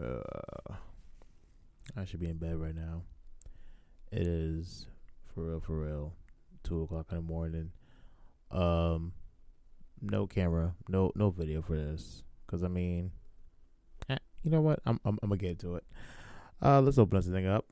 Uh, I should be in bed right now. It is for real, for real. Two o'clock in the morning. Um, no camera, no no video for this. Cause I mean, eh, you know what? I'm I'm, I'm gonna get to it. Uh, let's open this thing up.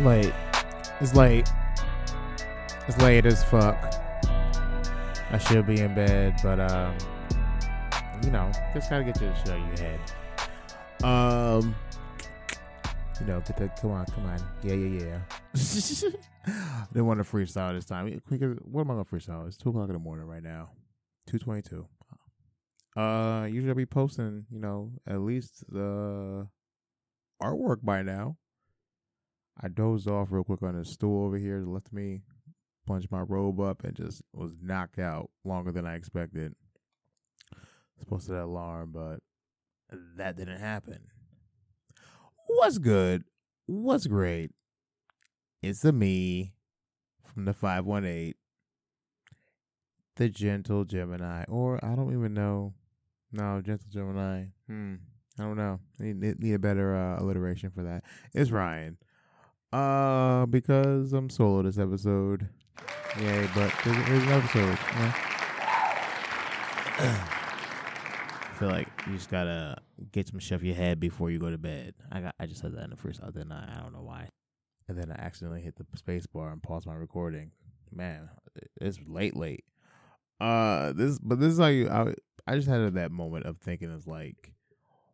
Late. It's late. It's late as fuck. I should be in bed, but um, you know, just gotta get your shit show of your head. Um, you know, get. Come on, come on. Yeah, yeah, yeah. Didn't want to freestyle this time. What am I gonna freestyle? It's two o'clock in the morning right now. Two twenty-two. Uh, usually I'll be posting, you know, at least the artwork by now. I dozed off real quick on the stool over here, left me punch my robe up, and just was knocked out longer than I expected. Supposed to that alarm, but that didn't happen. What's good? What's great? It's the me from the 518, the gentle Gemini, or I don't even know. No, gentle Gemini. Hmm. I don't know. Need, need a better uh, alliteration for that. It's Ryan. Uh, because I'm solo this episode. Yay, but there's, an episode. Yeah. I feel like you just gotta get some shit off your head before you go to bed. I got I just said that in the first I didn't I? I don't know why. And then I accidentally hit the space bar and paused my recording. Man, it's late late. Uh this but this is like I I just had that moment of thinking it's like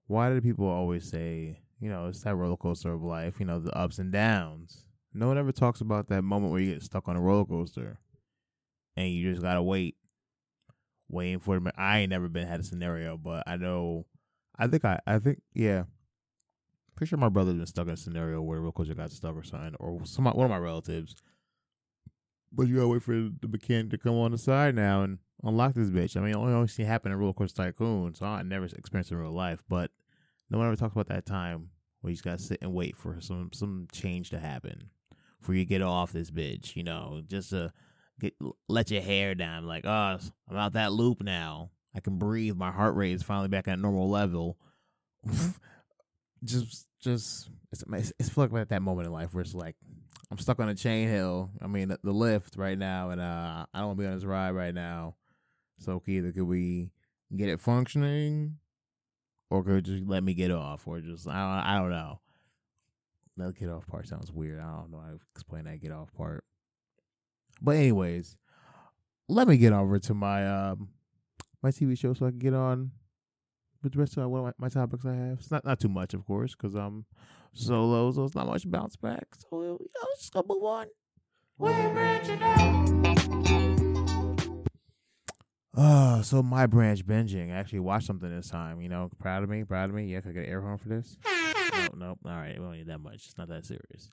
why do people always say you know, it's that roller coaster of life, you know, the ups and downs. No one ever talks about that moment where you get stuck on a roller coaster and you just gotta wait. Waiting for it. I ain't never been had a scenario, but I know I think I I think yeah. Pretty sure my brother's been stuck in a scenario where the roller coaster got stuck or something, or some one of my relatives. But you gotta wait for the mechanic to come on the side now and unlock this bitch. I mean, I only, only see it happen in Roller Coaster Tycoon, so I never experienced it in real life. But no one ever talks about that time where you just gotta sit and wait for some some change to happen for you get off this bitch. You know, just to get let your hair down. Like, oh, I'm out that loop now. I can breathe. My heart rate is finally back at normal level. just, just it's it's, it's like at that moment in life where it's like I'm stuck on a chain hill. I mean, the, the lift right now, and uh, I don't want to be on this ride right now. So either could we get it functioning or could just let me get off, or just I don't, I don't know. That get off part sounds weird. I don't know how to explain that get off part. But anyways, let me get over to my um my TV show so I can get on with the rest of my, my topics I have. It's not not too much, of course, because I'm solo, so it's not much bounce back. So you know, just go move on. We're out. Uh, so my branch binging. I actually watched something this time. You know, proud of me, proud of me. Yeah, can I get an air horn for this? nope, nope. All right, we don't need that much. It's not that serious.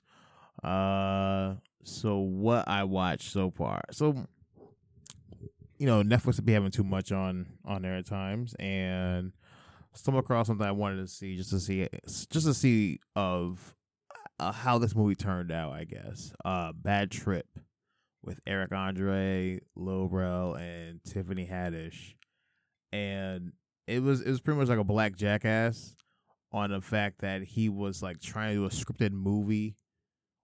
Uh, so what I watched so far. So, you know, Netflix would be having too much on on there at times, and stumbled across something I wanted to see just to see just to see of uh, how this movie turned out. I guess. Uh, Bad Trip with Eric Andre, Rel, and Tiffany Haddish, and it was it was pretty much like a black jackass on the fact that he was like trying to do a scripted movie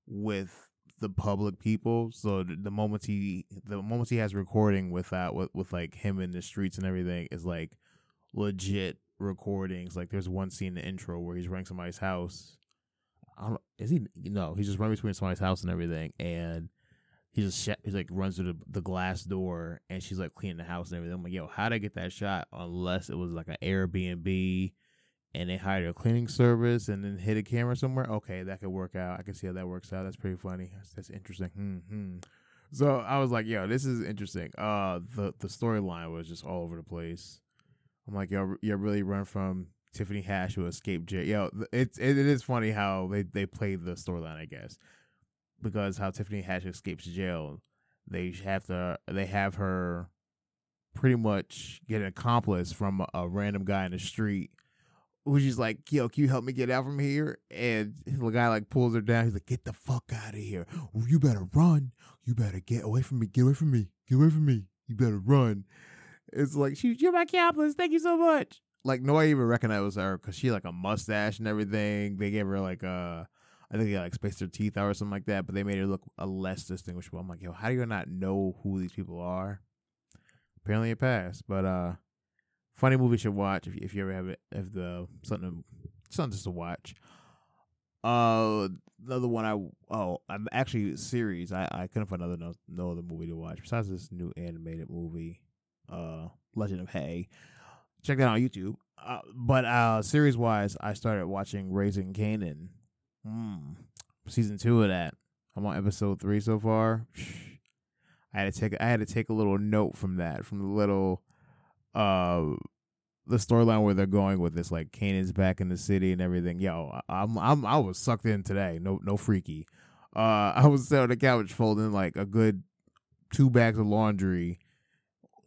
with the public people. So the, the moments he the moments he has recording with that with, with like him in the streets and everything is like legit recordings. Like there's one scene in the intro where he's running somebody's house. I don't is he no, he's just running between somebody's house and everything and he just sh- he's like runs through the, the glass door and she's like cleaning the house and everything. I'm like, yo, how'd I get that shot? Unless it was like an Airbnb and they hired a cleaning service and then hit a camera somewhere. Okay, that could work out. I can see how that works out. That's pretty funny. That's, that's interesting. Mm-hmm. So I was like, yo, this is interesting. Uh, the the storyline was just all over the place. I'm like, yo, you really run from Tiffany Haddish who escaped jail. Yo, it's it, it is funny how they they play the storyline, I guess, because how Tiffany Haddish escapes jail, they have to they have her pretty much get an accomplice from a, random guy in the street who's just like, yo, can you help me get out from here? And the guy like pulls her down. He's like, get the fuck out of here. You better run. You better get away from me. Get away from me. Get away from me. You better run. It's like, she, you're my accomplice. Thank you so much. Like, nobody even recognized her because she like a mustache and everything. They gave her like a, I think they like spaced their teeth out or something like that, but they made it look a less distinguishable. I'm like, yo, how do you not know who these people are? Apparently it passed. But uh funny movie should watch if if you ever have it if the something something just to watch. Uh, another one I oh I'm actually series I I couldn't find another no, no other movie to watch besides this new animated movie, uh, Legend of Hei. Check that out on YouTube. Uh, but uh, series wise, I started watching Raising Kanan. Hmm. Season two of that. I'm on episode three so far. I had to take I had to take a little note from that from the little uh the storyline where they're going with this like Kanan's back in the city and everything. Yo, I'm I'm I was sucked in today. No no freaky. Uh I was sitting on the couch folding like a good two bags of laundry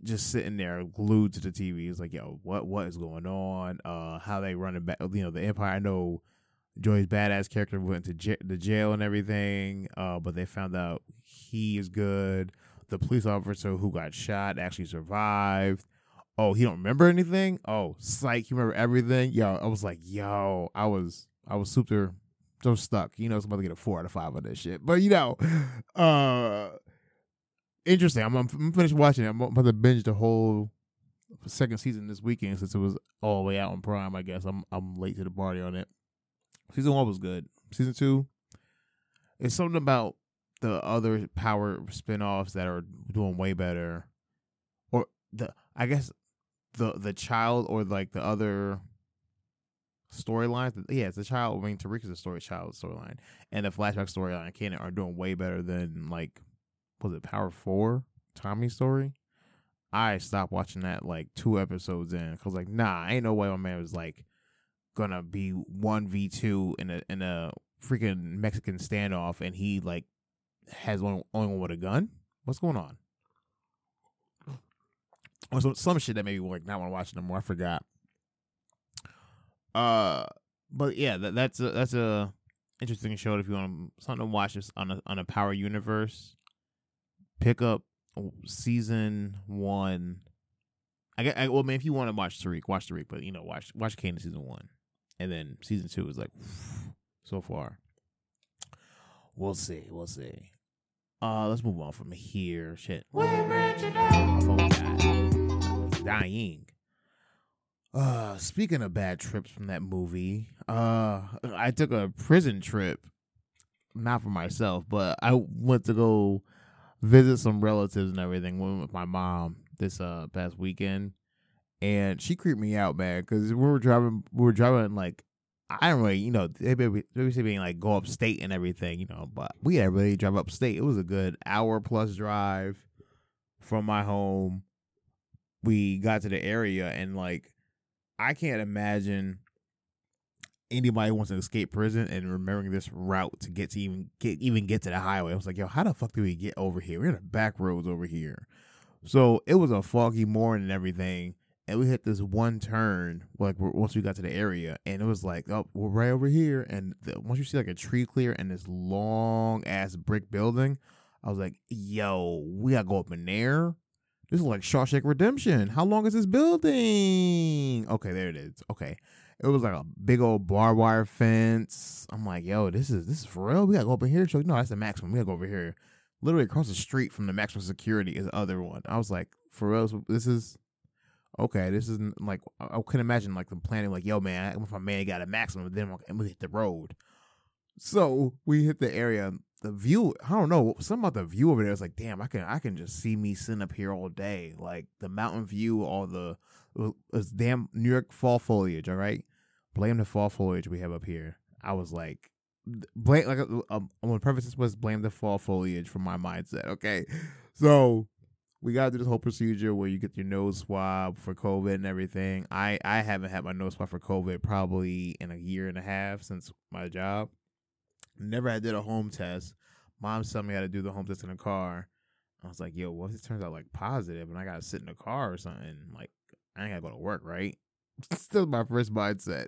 just sitting there glued to the TV. It's like, yo, what what is going on? Uh how they running back you know, the Empire I know Joey's badass character went to j- the jail and everything, uh, but they found out he is good the police officer who got shot actually survived. Oh, he don't remember anything? Oh, psych, he remember everything. Yo, I was like, yo, I was I was super so stuck. You know, it's about to get a four out of five on this shit. But you know, uh interesting. I'm I'm, I'm finished watching it. I'm about to binge the whole second season this weekend since it was all the way out on Prime, I guess. I'm I'm late to the party on it. Season one was good. Season two, it's something about the other power spin-offs that are doing way better. Or the i guess the the child or like the other storylines yeah it's the child i mean tariq is a story child storyline. And the flashback storyline and Kanan are doing way better than like was it power four tommy's story? I stopped watching that like two episodes in because like nah ain't no way my man was like gonna be one v two in a in a freaking mexican standoff and he like has only, only one with a gun? What's going on? Or some, some shit that maybe like not want to watch no more. I forgot. Uh, but yeah, that, that's a that's a interesting show if you want something to watch this on a on a Power Universe. Pick up season one. I I, well, man, if you want to watch Tariq, watch Tariq, but you know, watch watch Kanan season one, and then season two was like so far. We'll see. We'll see. Uh, let's move on from here. Shit. We're branching out. My phone died. dying. Uh, speaking of bad trips from that movie, uh, I took a prison trip. Not for myself, but I went to go visit some relatives and everything. Went with my mom this uh past weekend, and she creeped me out, man. Because we were driving, we were driving like I don't really, you know, they be, they being like go upstate and everything, you know, but we didn't really drive upstate. It was a good hour plus drive from my home. We got to the area and like I can't imagine anybody wants to escape prison and remembering this route to get to even get even get to the highway. I was like, yo, how the fuck do we get over here? We're in the back roads over here. So it was a foggy morning and everything and we hit this one turn like once we got to the area and it was like oh we're right over here and the, once you see like a tree clear and this long ass brick building i was like yo we gotta go up in there this is like Shawshank Redemption. How long is this building? Okay, there it is. Okay. It was like a big old barbed wire fence. I'm like, yo, this is this is for real. We gotta go up in here. So no, that's the maximum. We gotta go over here. Literally across the street from the maximum security is the other one. I was like, for real, this is okay, this isn't like I couldn't imagine like them planning like, yo man, if my man got a maximum, then we hit the road. So we hit the area. The view, I don't know, something about the view over there. It's like, damn, I can I can just see me sitting up here all day. Like the mountain view, all the it's damn New York fall foliage. All right, blame the fall foliage we have up here. I was like, blame like um, I'm preface this was blame the fall foliage for my mindset. Okay, so we gotta do this whole procedure where you get your nose swab for COVID and everything. I I haven't had my nose swab for COVID probably in a year and a half since my job. Never had did a home test. Mom told me how to do the home test in the car. I was like, yo, what if it turns out like positive and I gotta sit in the car or something? Like, I ain't gotta go to work, right? Still my first mindset.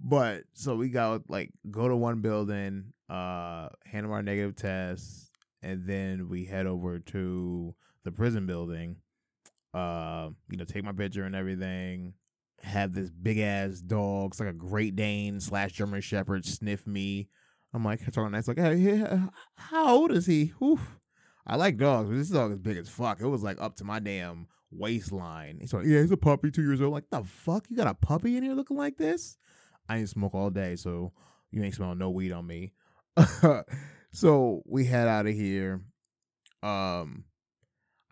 But so we got like go to one building, uh, hand them our negative tests, and then we head over to the prison building. Uh, you know, take my picture and everything. Have this big ass dog, it's like a Great Dane slash German Shepherd, sniff me. I'm like, it's all nice. Like, hey, yeah, how old is he? Oof. I like dogs, but this dog is big as fuck. It was like up to my damn waistline. He's like, yeah, he's a puppy, two years old. Like, the fuck? You got a puppy in here looking like this? I ain't smoke all day, so you ain't smell no weed on me. so we head out of here. Um,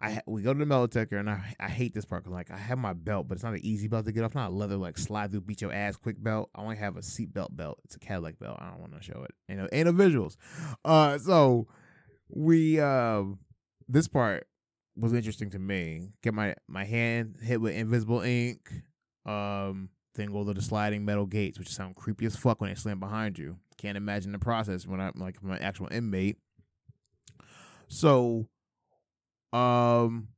I we go to the metal detector, and I I hate this part because like I have my belt, but it's not an easy belt to get off. Not a leather like slide through beat your ass quick belt. I only have a seatbelt belt. It's a Cadillac belt. I don't want to show it. Ain't no, ain't no visuals. Uh, so we uh this part was interesting to me. Get my my hand hit with invisible ink. Um, then go to the sliding metal gates, which sound creepy as fuck when they slam behind you. Can't imagine the process when I'm like my actual inmate. So, um,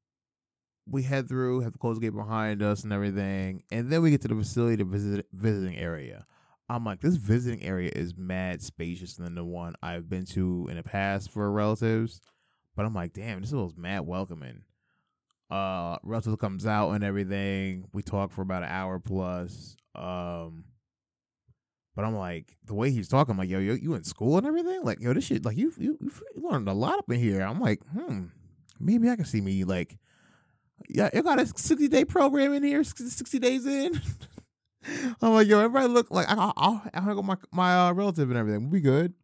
we head through, have the closed gate behind us and everything, and then we get to the facility, the visit, visiting area. I'm like, this visiting area is mad spacious than the one I've been to in the past for relatives. But I'm like, damn, this feels mad welcoming. Uh, Russell comes out and everything. We talk for about an hour plus. Um, but I'm like, the way he's talking, I'm like, yo, yo, you in school and everything? Like, yo, this shit, like, you you, you learned a lot up in here. I'm like, hmm, maybe I can see me like, yeah, you got a 60 day program in here, 60 days in. I'm like, yo, everybody look like I, I'll, I'll hang my my uh, relative and everything. We'll be good.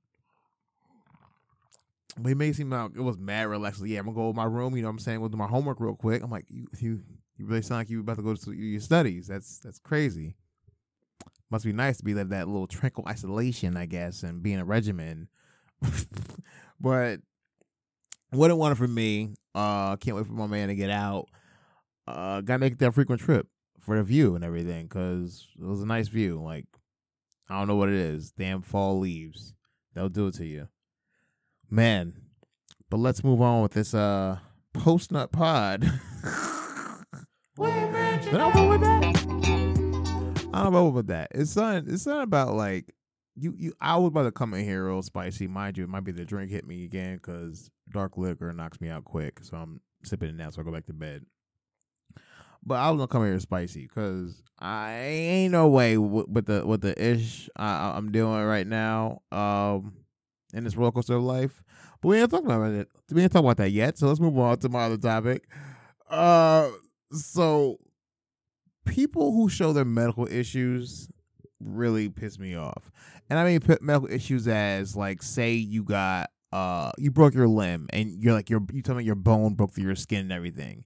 But it it seem like it was mad relaxed. Like, yeah, I'm gonna go to my room. You know, what I'm saying, we'll do my homework real quick. I'm like, you, you, you really sound like you about to go to your studies. That's that's crazy. Must be nice to be like that little tranquil isolation, I guess, and being a regimen. but wouldn't want it for me. Uh, can't wait for my man to get out. Uh, gotta make that frequent trip for the view and everything because it was a nice view. Like, I don't know what it is. Damn fall leaves. They'll do it to you. Man. But let's move on with this uh post nut pod. I don't know with that. I don't know with that. It's not it's not about like you you I was about to come in here real spicy. Mind you, it might be the drink hit me again because dark liquor knocks me out quick. So I'm sipping it now so I go back to bed. But I was gonna come here spicy because I ain't no way with, the with the ish I, I'm doing right now. Um, in this roller coaster of life. But we ain't talking about it. We ain't talking about that yet. So let's move on to my other topic. Uh, so people who show their medical issues really piss me off, and I mean medical issues as like, say you got uh you broke your limb and you're like you're you tell me your bone broke through your skin and everything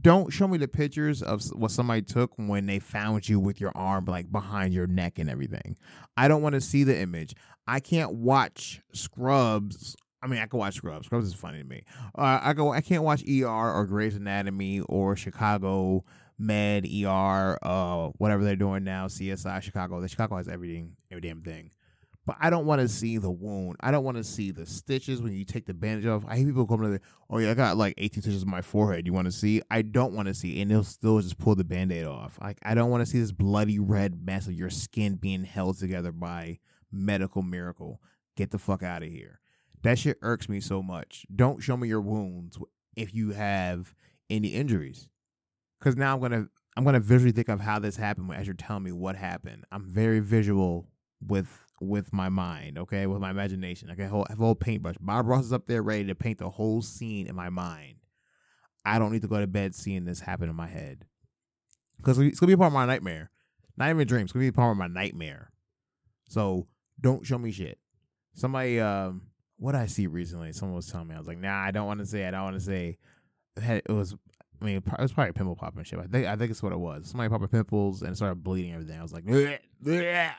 don't show me the pictures of what somebody took when they found you with your arm like behind your neck and everything. I don't want to see the image. I can't watch Scrubs. I mean, I can watch Scrubs. Scrubs is funny to me. Uh, I go. I can't watch ER or Grey's Anatomy or Chicago Med, ER, uh, whatever they're doing now. CSI Chicago. The Chicago has everything, every damn thing but I don't want to see the wound. I don't want to see the stitches when you take the bandage off. I hate people coming to the, oh yeah, I got like 18 stitches on my forehead. You want to see? I don't want to see, and they'll still just pull the band-aid off. Like I don't want to see this bloody red mess of your skin being held together by medical miracle. Get the fuck out of here. That shit irks me so much. Don't show me your wounds if you have any injuries, because now I'm gonna I'm gonna visually think of how this happened as you're telling me what happened. I'm very visual with with my mind, okay, with my imagination. Okay, I have a whole paintbrush. Bob Ross is up there ready to paint the whole scene in my mind. I don't need to go to bed seeing this happen in my head because it's gonna be part of my nightmare. Not even dreams. It's gonna be part of my nightmare. So don't show me shit. Somebody, um, what I see recently? Someone was telling me. I was like, Nah, I don't want to say. I don't want to say. It was. I mean, it was probably pimple popping shit. I think. I think it's what it was. Somebody popping pimples and started bleeding everything. I was like, Bleh, bleh.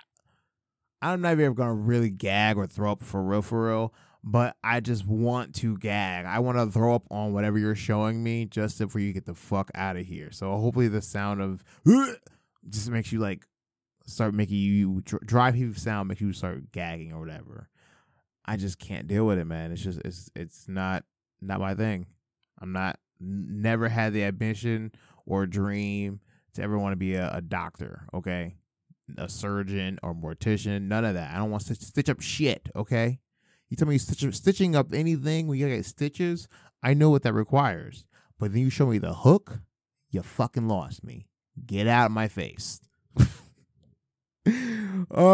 I'm not even gonna really gag or throw up for real, for real. but I just want to gag. I want to throw up on whatever you're showing me just before you get the fuck out of here. So hopefully the sound of just makes you like start making you dry heave sound makes you start gagging or whatever. I just can't deal with it, man. It's just it's it's not not my thing. I'm not never had the ambition or dream to ever want to be a, a doctor, okay? A surgeon or mortician, none of that. I don't want to stitch up shit, okay? You tell me stitch, stitching up anything when you get stitches, I know what that requires. But then you show me the hook, you fucking lost me. Get out of my face. uh,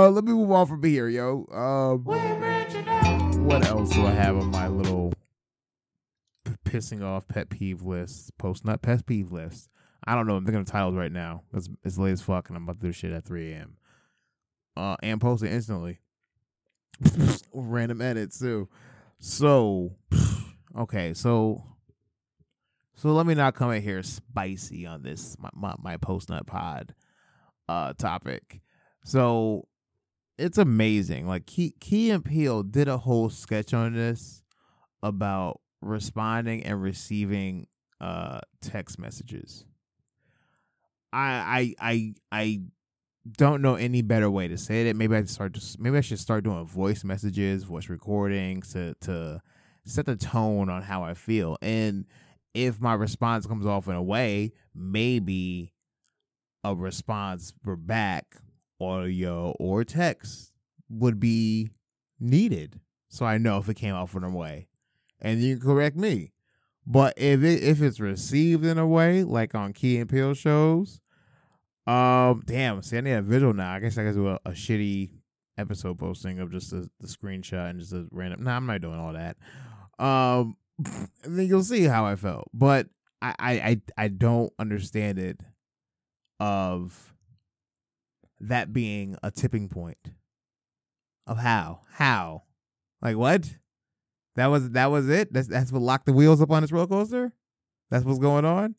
let me move on from here, yo. Um, what else do I have on my little pissing off pet peeve list? Post nut pet peeve list. I don't know. I'm thinking of titles right now. It's, it's late as fuck, and I'm about to do shit at 3 a.m. Uh, and post it instantly. Random edits too. So, okay, so so let me not come in here spicy on this my my, my post nut pod uh topic. So it's amazing. Like Key Key and Peele did a whole sketch on this about responding and receiving uh text messages. I I I I don't know any better way to say it. Maybe I start to, maybe I should start doing voice messages, voice recordings to to set the tone on how I feel. And if my response comes off in a way, maybe a response for back audio or text would be needed. So I know if it came off in a way. And you can correct me. But if it if it's received in a way, like on Key and Peele shows, um, damn. See, I need a visual now. I guess I could do a, a shitty episode posting of just a, the screenshot and just a random. No, nah, I'm not doing all that. Um, and then you'll see how I felt. But I, I, I, I don't understand it. Of that being a tipping point. Of how? How? Like what? That was that was it. That's that's what locked the wheels up on this roller coaster. That's what's going on.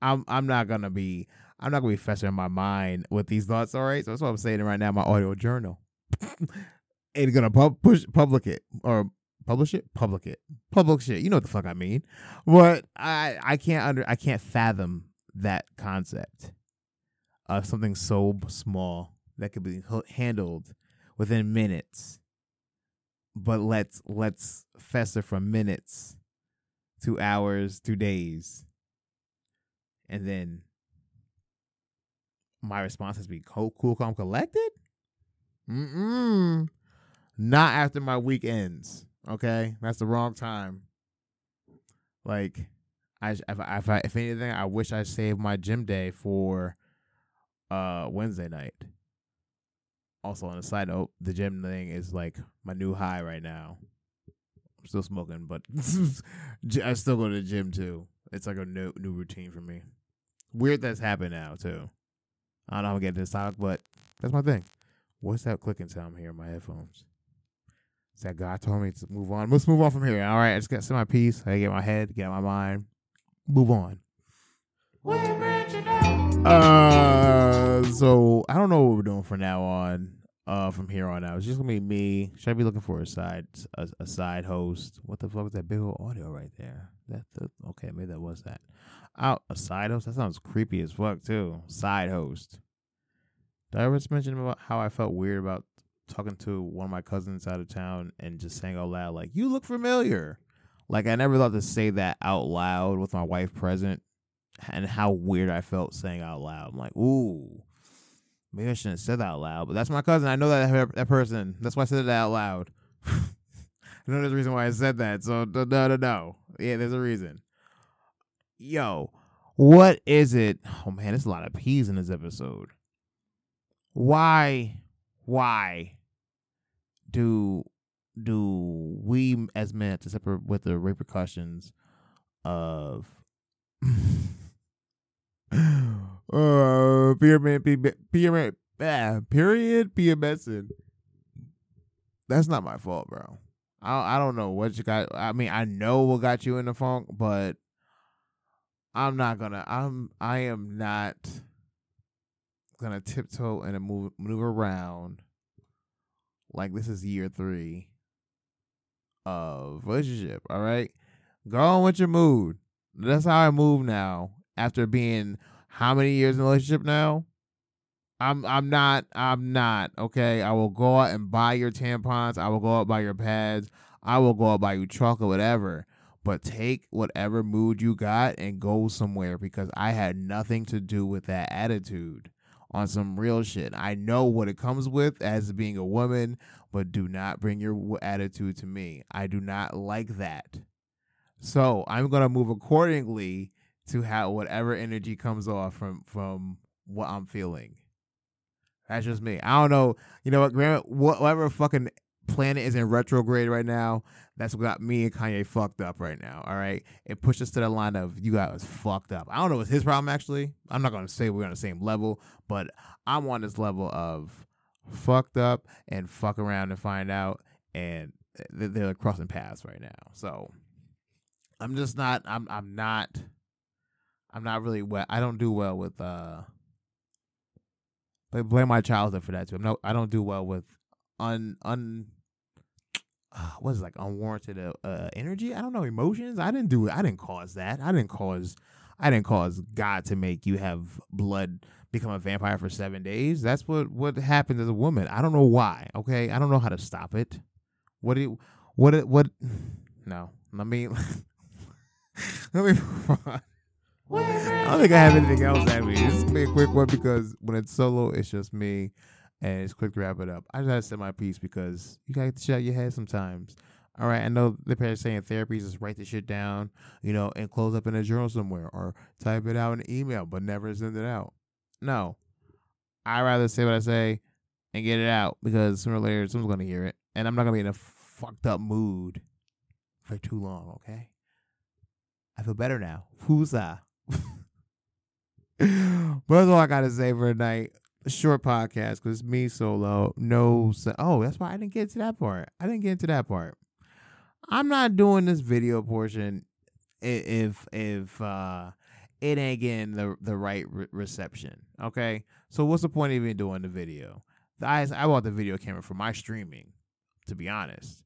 I'm I'm not gonna be I'm not gonna be festering my mind with these thoughts. All right, so that's what I'm saying right now. My audio journal. Ain't gonna pub- push public it or publish it, public it, public shit. You know what the fuck I mean? But I I can't under I can't fathom that concept of something so small that could be handled within minutes. But let's let's fester from minutes to hours to days, and then my response has to be cool, cool, calm, collected. Mm-mm. Not after my weekends. Okay, that's the wrong time. Like, I if I, if, I, if anything, I wish I saved my gym day for uh Wednesday night. Also, on a side note, the gym thing is like my new high right now. I'm still smoking, but I still go to the gym too. It's like a new new routine for me. Weird that's happened now too. I don't know how to get this topic, but that's my thing. What's that clicking sound here in my headphones? Is that God told me to move on? Let's move on from here. All right, I just got to my piece. I get my head, get my mind, move on. Uh, so I don't know what we're doing from now on. Uh, from here on out, it's just gonna be me. Should I be looking for a side a, a side host? What the fuck is that big old audio right there? That the, okay, maybe that was that. Out a side host? That sounds creepy as fuck too. Side host. Did I ever mention about how I felt weird about talking to one of my cousins out of town and just saying out loud, like, you look familiar. Like I never thought to say that out loud with my wife present and how weird I felt saying out loud. I'm like, ooh, maybe I shouldn't have said that out loud. But that's my cousin. I know that that person. That's why I said it out loud. I know there's a reason why I said that. So no, no, no. Yeah, there's a reason yo, what is it? Oh man, there's a lot of peas in this episode. Why, why do do we as men have to separate with the repercussions of uh pyramid pyramid ah, period PMSing? That's not my fault, bro. I I don't know what you got. I mean, I know what got you in the funk, but I'm not gonna. I'm. I am not gonna tiptoe and move maneuver around like this is year three of relationship. All right, go on with your mood. That's how I move now. After being how many years in a relationship now? I'm I'm not I'm not okay. I will go out and buy your tampons. I will go out buy your pads. I will go out buy you chocolate, whatever. But take whatever mood you got and go somewhere because I had nothing to do with that attitude on some real shit. I know what it comes with as being a woman, but do not bring your attitude to me. I do not like that. So I'm gonna move accordingly to how whatever energy comes off from from what I'm feeling. That's just me. I don't know. You know what, Graham? Whatever fucking planet is in retrograde right now, that's what got me and Kanye fucked up right now. All right, it pushed us to the line of you guys fucked up. I don't know what's his problem actually. I'm not gonna say we're on the same level, but I'm on this level of fucked up and fuck around and find out, and they're crossing paths right now. So I'm just not. I'm. I'm not. I'm not really well. I don't do well with. uh but blame my childhood for that too. I'm no. I don't do well with un un. Uh, what is it, like unwarranted uh, uh, energy? I don't know emotions. I didn't do. I didn't cause that. I didn't cause. I didn't cause God to make you have blood become a vampire for seven days. That's what what happens as a woman. I don't know why. Okay, I don't know how to stop it. What do you, what what? No, let me let me. I don't think I have anything else actually. This is be a quick one because when it's solo, it's just me, and it's quick to wrap it up. I just gotta say my piece because you gotta shut your head sometimes. All right, I know the parents saying therapy is just write the shit down, you know, and close up in a journal somewhere or type it out in an email, but never send it out. No, I rather say what I say and get it out because sooner or later someone's gonna hear it, and I'm not gonna be in a fucked up mood for too long. Okay, I feel better now. Who's that? but that's all I gotta say for tonight. Short podcast because me solo. No, so- oh, that's why I didn't get to that part. I didn't get to that part. I'm not doing this video portion if if uh it ain't getting the the right re- reception. Okay, so what's the point of even doing the video? I I bought the video camera for my streaming. To be honest,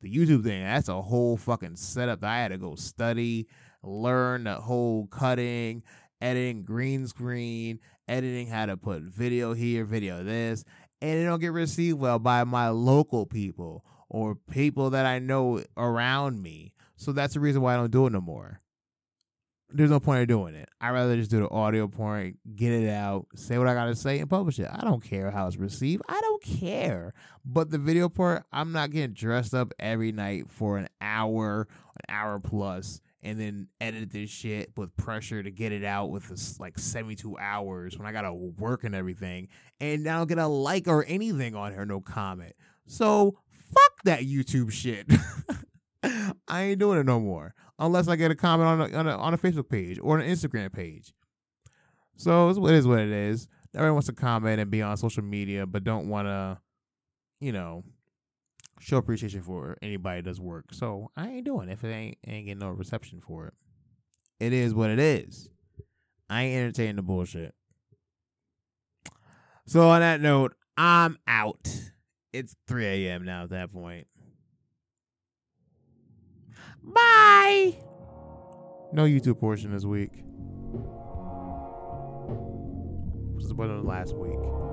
the YouTube thing that's a whole fucking setup that I had to go study, learn the whole cutting, editing green screen, editing how to put video here, video this, and it don't get received well by my local people or people that I know around me. So that's the reason why I don't do it no more. There's no point in doing it. I'd rather just do the audio part, get it out, say what I gotta say, and publish it. I don't care how it's received. I don't care. But the video part, I'm not getting dressed up every night for an hour, an hour plus, and then edit this shit with pressure to get it out with this like 72 hours when I gotta work and everything, and now get a like or anything on here, no comment. So fuck that YouTube shit. I ain't doing it no more unless I get a comment on a, on a, on a Facebook page or an Instagram page. So it's what it is. Everyone wants to comment and be on social media, but don't want to, you know, show appreciation for anybody does work. So I ain't doing it if it ain't ain't getting no reception for it. It is what it is. I ain't entertaining the bullshit. So on that note, I'm out. It's 3 a.m. now at that point. Bye. No YouTube portion this week. This was the last week.